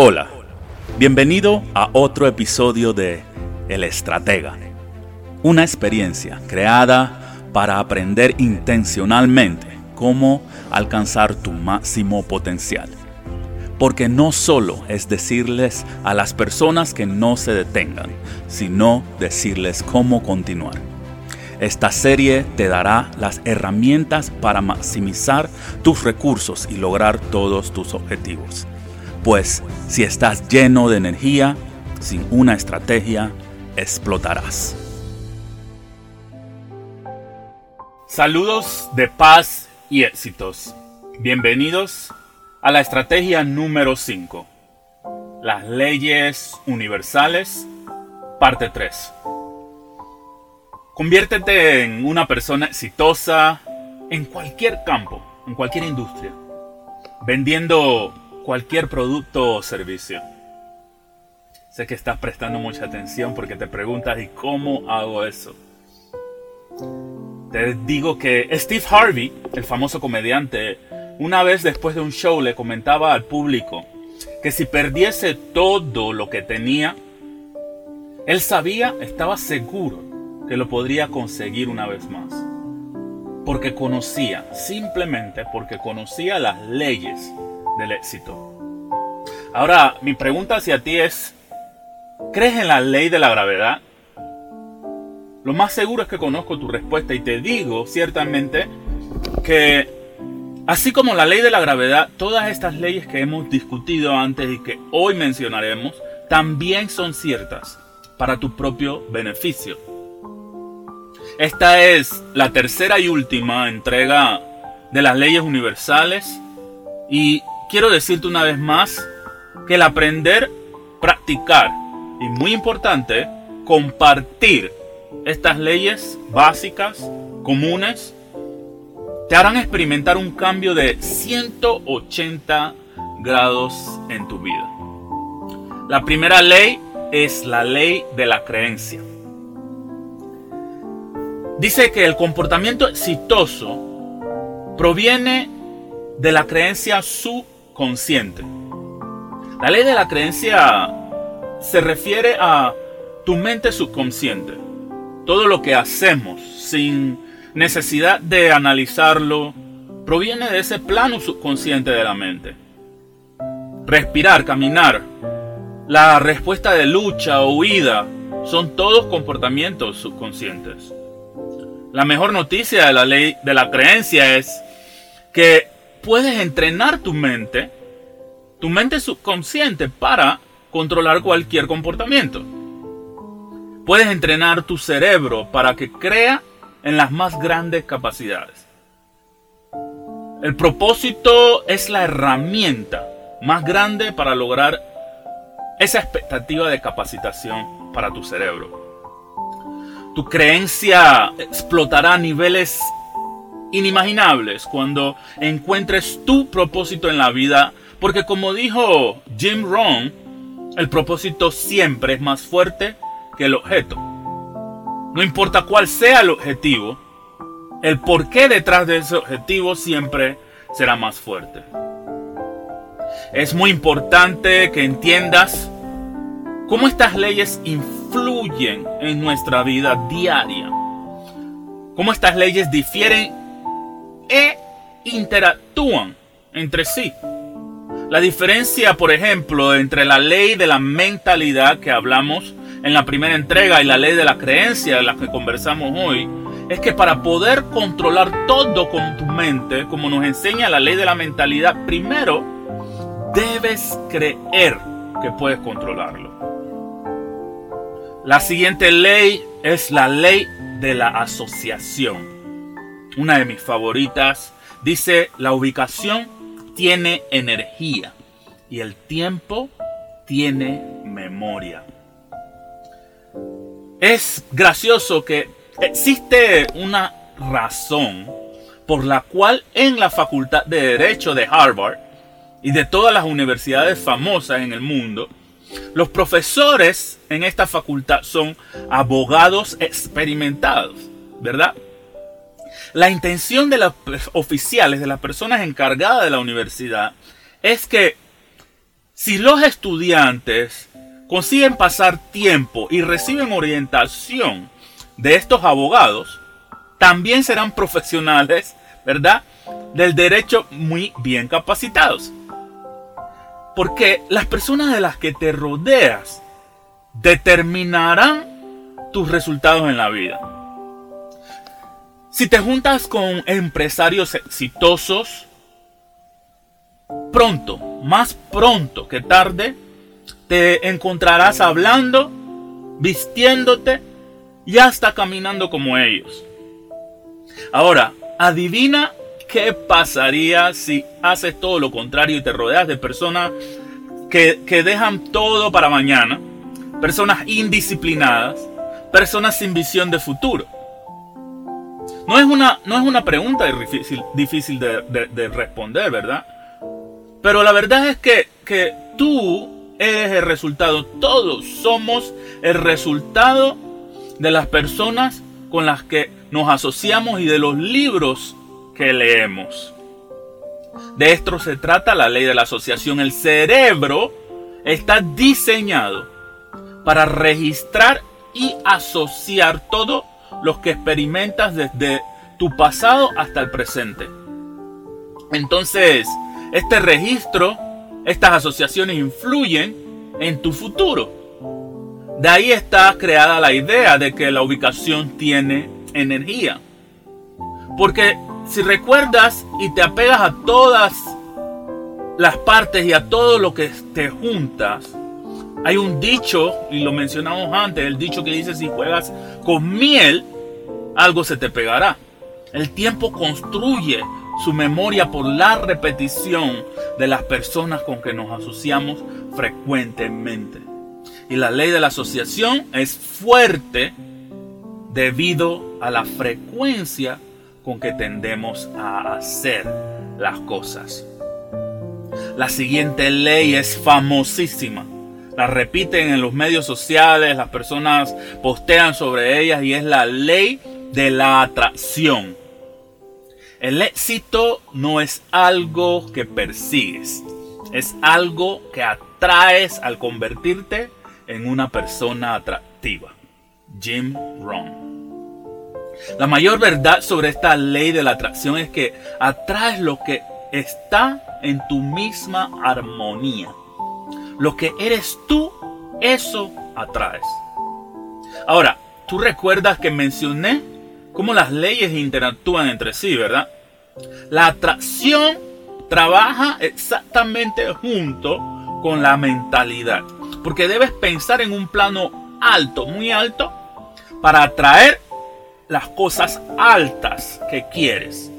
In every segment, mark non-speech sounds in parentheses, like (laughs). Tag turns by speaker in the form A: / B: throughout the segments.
A: Hola, bienvenido a otro episodio de El Estratega, una experiencia creada para aprender intencionalmente cómo alcanzar tu máximo potencial. Porque no solo es decirles a las personas que no se detengan, sino decirles cómo continuar. Esta serie te dará las herramientas para maximizar tus recursos y lograr todos tus objetivos. Pues si estás lleno de energía, sin una estrategia, explotarás. Saludos de paz y éxitos. Bienvenidos a la estrategia número 5. Las leyes universales, parte 3. Conviértete en una persona exitosa en cualquier campo, en cualquier industria, vendiendo cualquier producto o servicio. Sé que estás prestando mucha atención porque te preguntas, ¿y cómo hago eso? Te digo que Steve Harvey, el famoso comediante, una vez después de un show le comentaba al público que si perdiese todo lo que tenía, él sabía, estaba seguro que lo podría conseguir una vez más. Porque conocía, simplemente porque conocía las leyes del éxito. Ahora, mi pregunta hacia ti es, ¿crees en la ley de la gravedad? Lo más seguro es que conozco tu respuesta y te digo ciertamente que así como la ley de la gravedad, todas estas leyes que hemos discutido antes y que hoy mencionaremos, también son ciertas para tu propio beneficio. Esta es la tercera y última entrega de las leyes universales y quiero decirte una vez más que el aprender, practicar y muy importante, compartir estas leyes básicas, comunes, te harán experimentar un cambio de 180 grados en tu vida. La primera ley es la ley de la creencia. Dice que el comportamiento exitoso proviene de la creencia subconsciente. La ley de la creencia se refiere a tu mente subconsciente. Todo lo que hacemos sin necesidad de analizarlo proviene de ese plano subconsciente de la mente. Respirar, caminar, la respuesta de lucha o huida son todos comportamientos subconscientes. La mejor noticia de la ley de la creencia es que puedes entrenar tu mente, tu mente subconsciente para controlar cualquier comportamiento. Puedes entrenar tu cerebro para que crea en las más grandes capacidades. El propósito es la herramienta más grande para lograr esa expectativa de capacitación para tu cerebro. Tu creencia explotará niveles inimaginables cuando encuentres tu propósito en la vida, porque como dijo Jim Rohn, el propósito siempre es más fuerte que el objeto. No importa cuál sea el objetivo, el porqué detrás de ese objetivo siempre será más fuerte. Es muy importante que entiendas cómo estas leyes influyen en nuestra vida diaria. Cómo estas leyes difieren e interactúan entre sí. La diferencia, por ejemplo, entre la ley de la mentalidad que hablamos en la primera entrega y la ley de la creencia de la que conversamos hoy, es que para poder controlar todo con tu mente, como nos enseña la ley de la mentalidad, primero debes creer que puedes controlarlo. La siguiente ley es la ley de la asociación. Una de mis favoritas dice, la ubicación tiene energía y el tiempo tiene memoria. Es gracioso que existe una razón por la cual en la Facultad de Derecho de Harvard y de todas las universidades famosas en el mundo, los profesores en esta facultad son abogados experimentados, ¿verdad? La intención de los oficiales, de las personas encargadas de la universidad, es que Si los estudiantes consiguen pasar tiempo y reciben orientación de estos abogados, también serán profesionales, ¿verdad? Del derecho muy bien capacitados. Porque las personas de las que te rodeas determinarán tus resultados en la vida. Si te juntas con empresarios exitosos, pronto, más pronto que tarde, te encontrarás hablando, vistiéndote y hasta caminando como ellos. Ahora, adivina qué pasaría si haces todo lo contrario y te rodeas de personas que, que dejan todo para mañana, personas indisciplinadas, personas sin visión de futuro. No es una, no es una pregunta difícil, difícil de, responder, ¿verdad? Pero la verdad es que, que tú eres el resultado, todos somos el resultado de las personas con las que nos asociamos y de los libros que leemos. De esto se trata la ley de la asociación. El cerebro está diseñado para registrar y asociar todo lo que experimentas desde tu pasado hasta el presente. Entonces, este registro, estas asociaciones influyen en tu futuro. De ahí está creada la idea de que la ubicación tiene energía. Porque si recuerdas y te apegas a todas las partes y a todo lo que te juntas, hay un dicho, y lo mencionamos antes, el dicho que dice si juegas con miel, algo se te pegará. El tiempo construye su memoria por la repetición de las personas con que nos asociamos frecuentemente. Y la ley de la asociación es fuerte debido a la frecuencia con que tendemos a hacer las cosas. La siguiente ley es famosísima la repiten en los medios sociales, las personas postean sobre ellas y es la ley de la atracción. El éxito no es algo que persigues, es algo que atraes al convertirte en una persona atractiva. Jim Rohn. La mayor verdad sobre esta ley de la atracción es que atraes lo que está en tu misma armonía. Lo que eres tú, eso atraes. Ahora, tú recuerdas que mencioné cómo las leyes interactúan entre sí, ¿verdad? La atracción trabaja exactamente junto con la mentalidad. Porque debes pensar en un plano alto, muy alto, para atraer las cosas altas que quieres.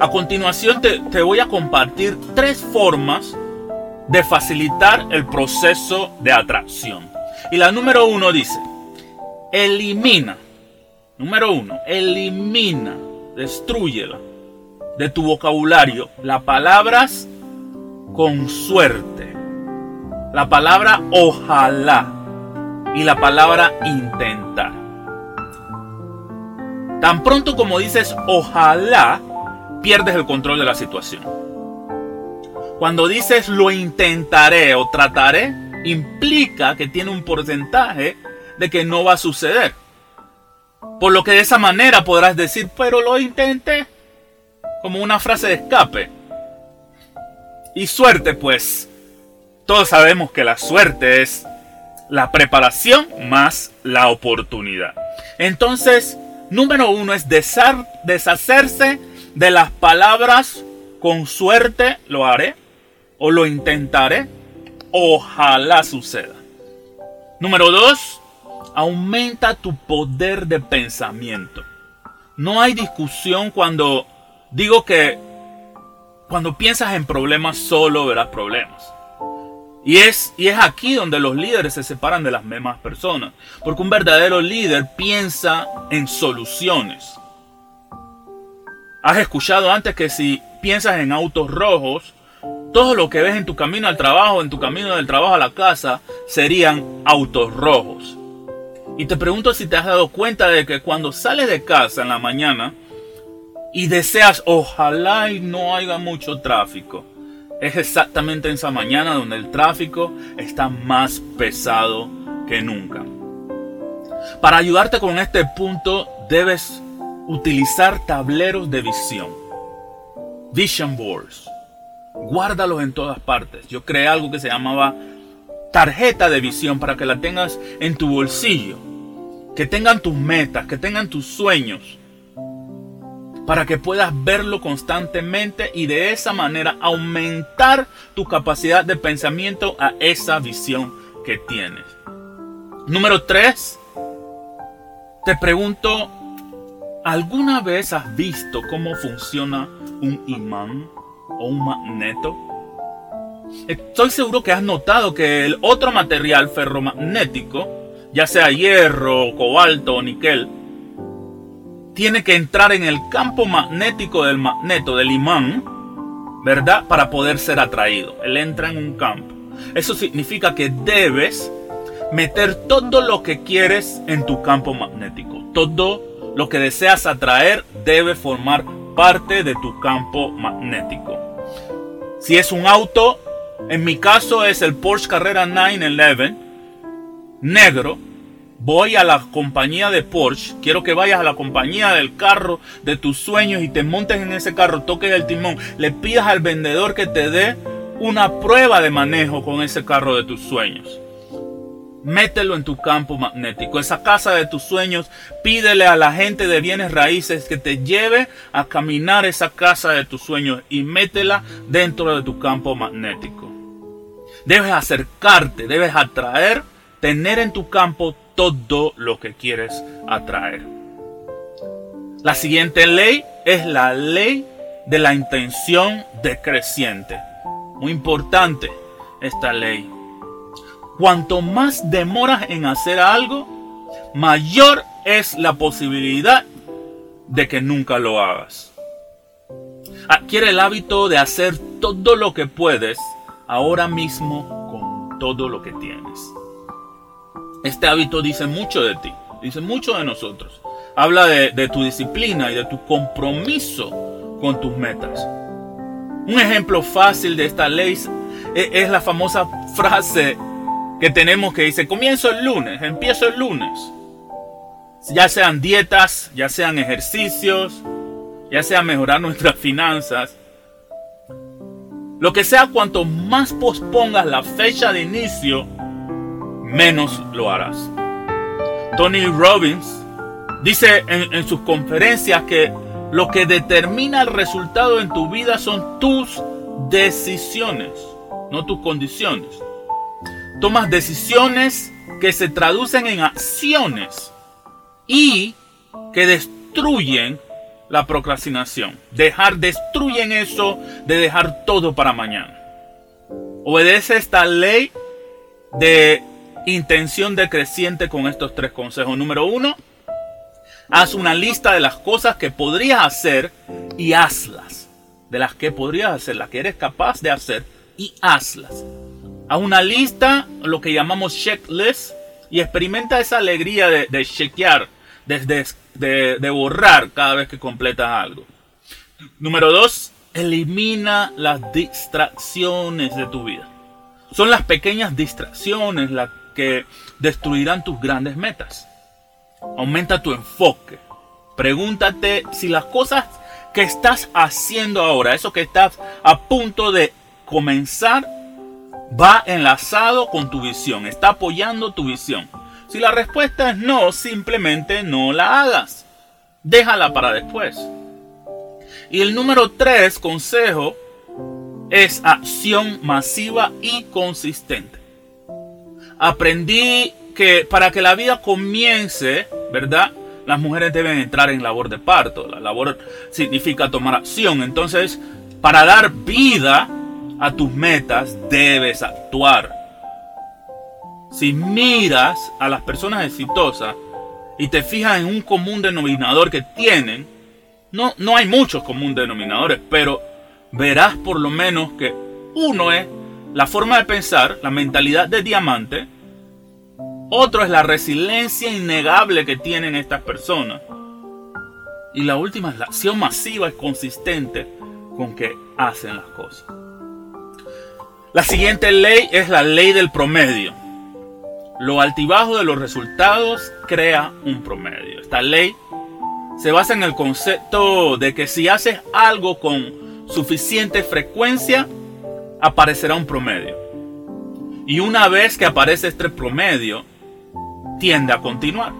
A: A continuación te, te voy a compartir tres formas de facilitar el proceso de atracción. Y la número uno dice, elimina, número uno, elimina, destruyela de tu vocabulario las palabras con suerte, la palabra ojalá y la palabra intentar. Tan pronto como dices ojalá, pierdes el control de la situación. Cuando dices lo intentaré o trataré, implica que tiene un porcentaje de que no va a suceder. Por lo que de esa manera podrás decir, pero lo intenté, como una frase de escape. Y suerte, pues, todos sabemos que la suerte es la preparación más la oportunidad. Entonces, número uno es deshacerse de las palabras con suerte lo haré o lo intentaré. Ojalá suceda. Número dos, aumenta tu poder de pensamiento. No hay discusión cuando digo que cuando piensas en problemas solo verás problemas. Y es, y es aquí donde los líderes se separan de las mismas personas. Porque un verdadero líder piensa en soluciones. Has escuchado antes que si piensas en autos rojos, todo lo que ves en tu camino al trabajo, en tu camino del trabajo a la casa, serían autos rojos. Y te pregunto si te has dado cuenta de que cuando sales de casa en la mañana y deseas, ojalá y no haya mucho tráfico, Es exactamente en esa mañana donde el tráfico está más pesado que nunca. Para ayudarte con este punto debes utilizar tableros de visión. Vision boards. Guárdalos en todas partes. Yo creé algo que se llamaba tarjeta de visión para que la tengas en tu bolsillo. Que tengan tus metas, que tengan tus sueños. Para que puedas verlo constantemente y de esa manera aumentar tu capacidad de pensamiento a esa visión que tienes. Número 3. Te pregunto, ¿alguna vez has visto cómo funciona un imán o un magneto? Estoy seguro que has notado que el otro material ferromagnético, ya sea hierro, cobalto o níquel, tiene que entrar en el campo magnético del magneto, del imán, ¿verdad? Para poder ser atraído. Él entra en un campo. Eso significa que debes meter todo lo que quieres en tu campo magnético. Todo lo que deseas atraer debe formar parte de tu campo magnético. Si es un auto, en mi caso es el Porsche Carrera 911 negro. Voy a la compañía de Porsche. Quiero que vayas a la compañía del carro de tus sueños y te montes en ese carro, toques el timón, le pidas al vendedor que te dé una prueba de manejo con ese carro de tus sueños. Mételo en tu campo magnético. Esa casa de tus sueños, pídele a la gente de bienes raíces que te lleve a caminar esa casa de tus sueños y métela dentro de tu campo magnético. Debes acercarte, debes atraer, tener en tu campo todo lo que quieres atraer. La siguiente ley es la ley de la intención decreciente. Muy importante esta ley cuanto más demoras en hacer algo, mayor es la posibilidad de que nunca lo hagas. Adquiere el hábito de hacer todo lo que puedes ahora mismo con todo lo que tienes. Este hábito dice mucho de ti, dice mucho de nosotros. Habla de, tu disciplina y de tu compromiso con tus metas. Un ejemplo fácil de esta ley es la famosa frase que tenemos que dice, comienzo el lunes, empiezo el lunes. Ya sean dietas, ya sean ejercicios, ya sea mejorar (laughs) nuestras finanzas. Lo que sea, cuanto más pospongas la fecha de inicio, menos lo harás. Tony Robbins dice en, en sus conferencias que lo que determina el resultado en tu vida son tus decisiones, no tus condiciones. Tomas decisiones que se traducen en acciones y que destruyen la procrastinación. Dejar, destruyen eso de dejar todo para mañana. Obedece esta ley de intención decreciente con estos tres consejos. Número uno, haz una lista de las cosas que podrías hacer y hazlas. De las que podrías hacer, las que eres capaz de hacer y hazlas a una lista, lo que llamamos checklist, y experimenta esa alegría de, chequear, de, de, borrar cada vez que completas algo. Número dos, elimina las distracciones de tu vida. Son las pequeñas distracciones las que destruirán tus grandes metas. Aumenta tu enfoque. Pregúntate si las cosas que estás haciendo ahora, eso que estás a punto de comenzar, va enlazado con tu visión, está apoyando tu visión. Si la respuesta es no, simplemente no la hagas. Déjala para después. Y el número tres consejo es acción masiva y consistente. Aprendí que para que la vida comience, ¿verdad? Las mujeres deben entrar en labor de parto. La labor significa tomar acción. Entonces, para dar vida a tus metas, debes actuar. Si miras a las personas exitosas y te fijas en un común denominador que tienen, no, no hay muchos común denominadores, pero verás por lo menos que uno es la forma de pensar, la mentalidad de diamante, otro es la resiliencia innegable que tienen estas personas. Y la última es la acción masiva y consistente con que hacen las cosas. La siguiente ley es la ley del promedio. Lo altibajo de los resultados crea un promedio. Esta ley se basa en el concepto de que si haces algo con suficiente frecuencia, aparecerá un promedio. Y una vez que aparece este promedio, tiende a continuar.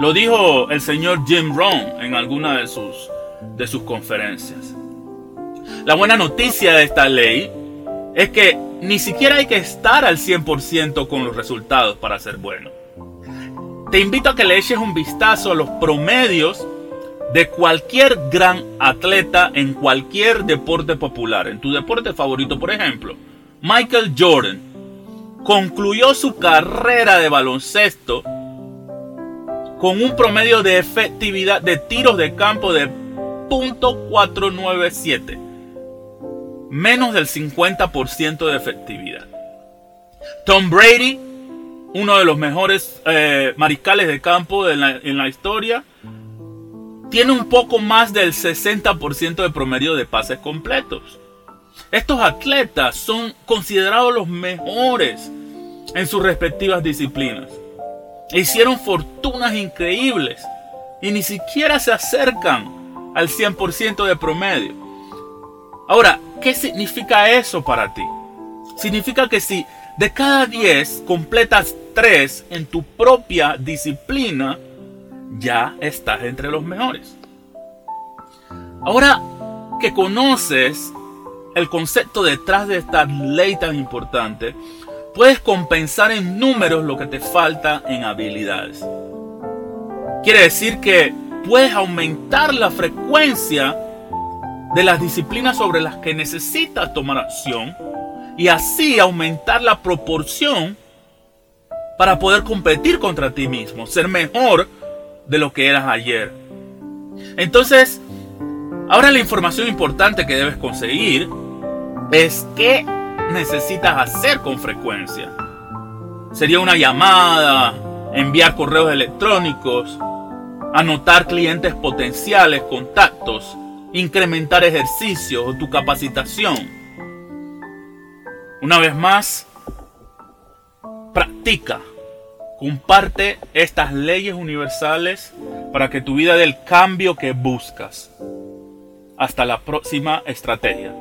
A: Lo dijo el señor Jim Rohn en alguna de sus, de sus conferencias. La buena noticia de esta ley es que ni siquiera hay que estar al 100% con los resultados para ser bueno. Te invito a que le eches un vistazo a los promedios de cualquier gran atleta en cualquier deporte popular, en tu deporte favorito, por ejemplo. Michael Jordan concluyó su carrera de baloncesto con un promedio de efectividad de tiros de campo de .497, menos del 50% de efectividad. Tom Brady, uno de los mejores eh, mariscales de campo en la historia, tiene un poco más del 60% de promedio de pases completos. Estos atletas son considerados los mejores en sus respectivas disciplinas. Hicieron fortunas increíbles y ni siquiera se acercan al 100% de promedio. Ahora, ¿qué significa eso para ti? Significa que si de cada 10 completas 3 en tu propia disciplina, ya estás entre los mejores. Ahora que conoces el concepto detrás de esta ley tan importante, puedes compensar en números lo que te falta en habilidades. Quiere decir que puedes aumentar la frecuencia de las disciplinas sobre las que necesitas tomar acción y así aumentar la proporción para poder competir contra ti mismo, ser mejor de lo que eras ayer. Entonces, ahora la información importante que debes conseguir es qué necesitas hacer con frecuencia. Sería una llamada, enviar correos electrónicos, anotar clientes potenciales, contactos, incrementar ejercicios o tu capacitación. Una vez más, practica Comparte estas leyes universales para que tu vida dé el cambio que buscas. Hasta la próxima estrategia.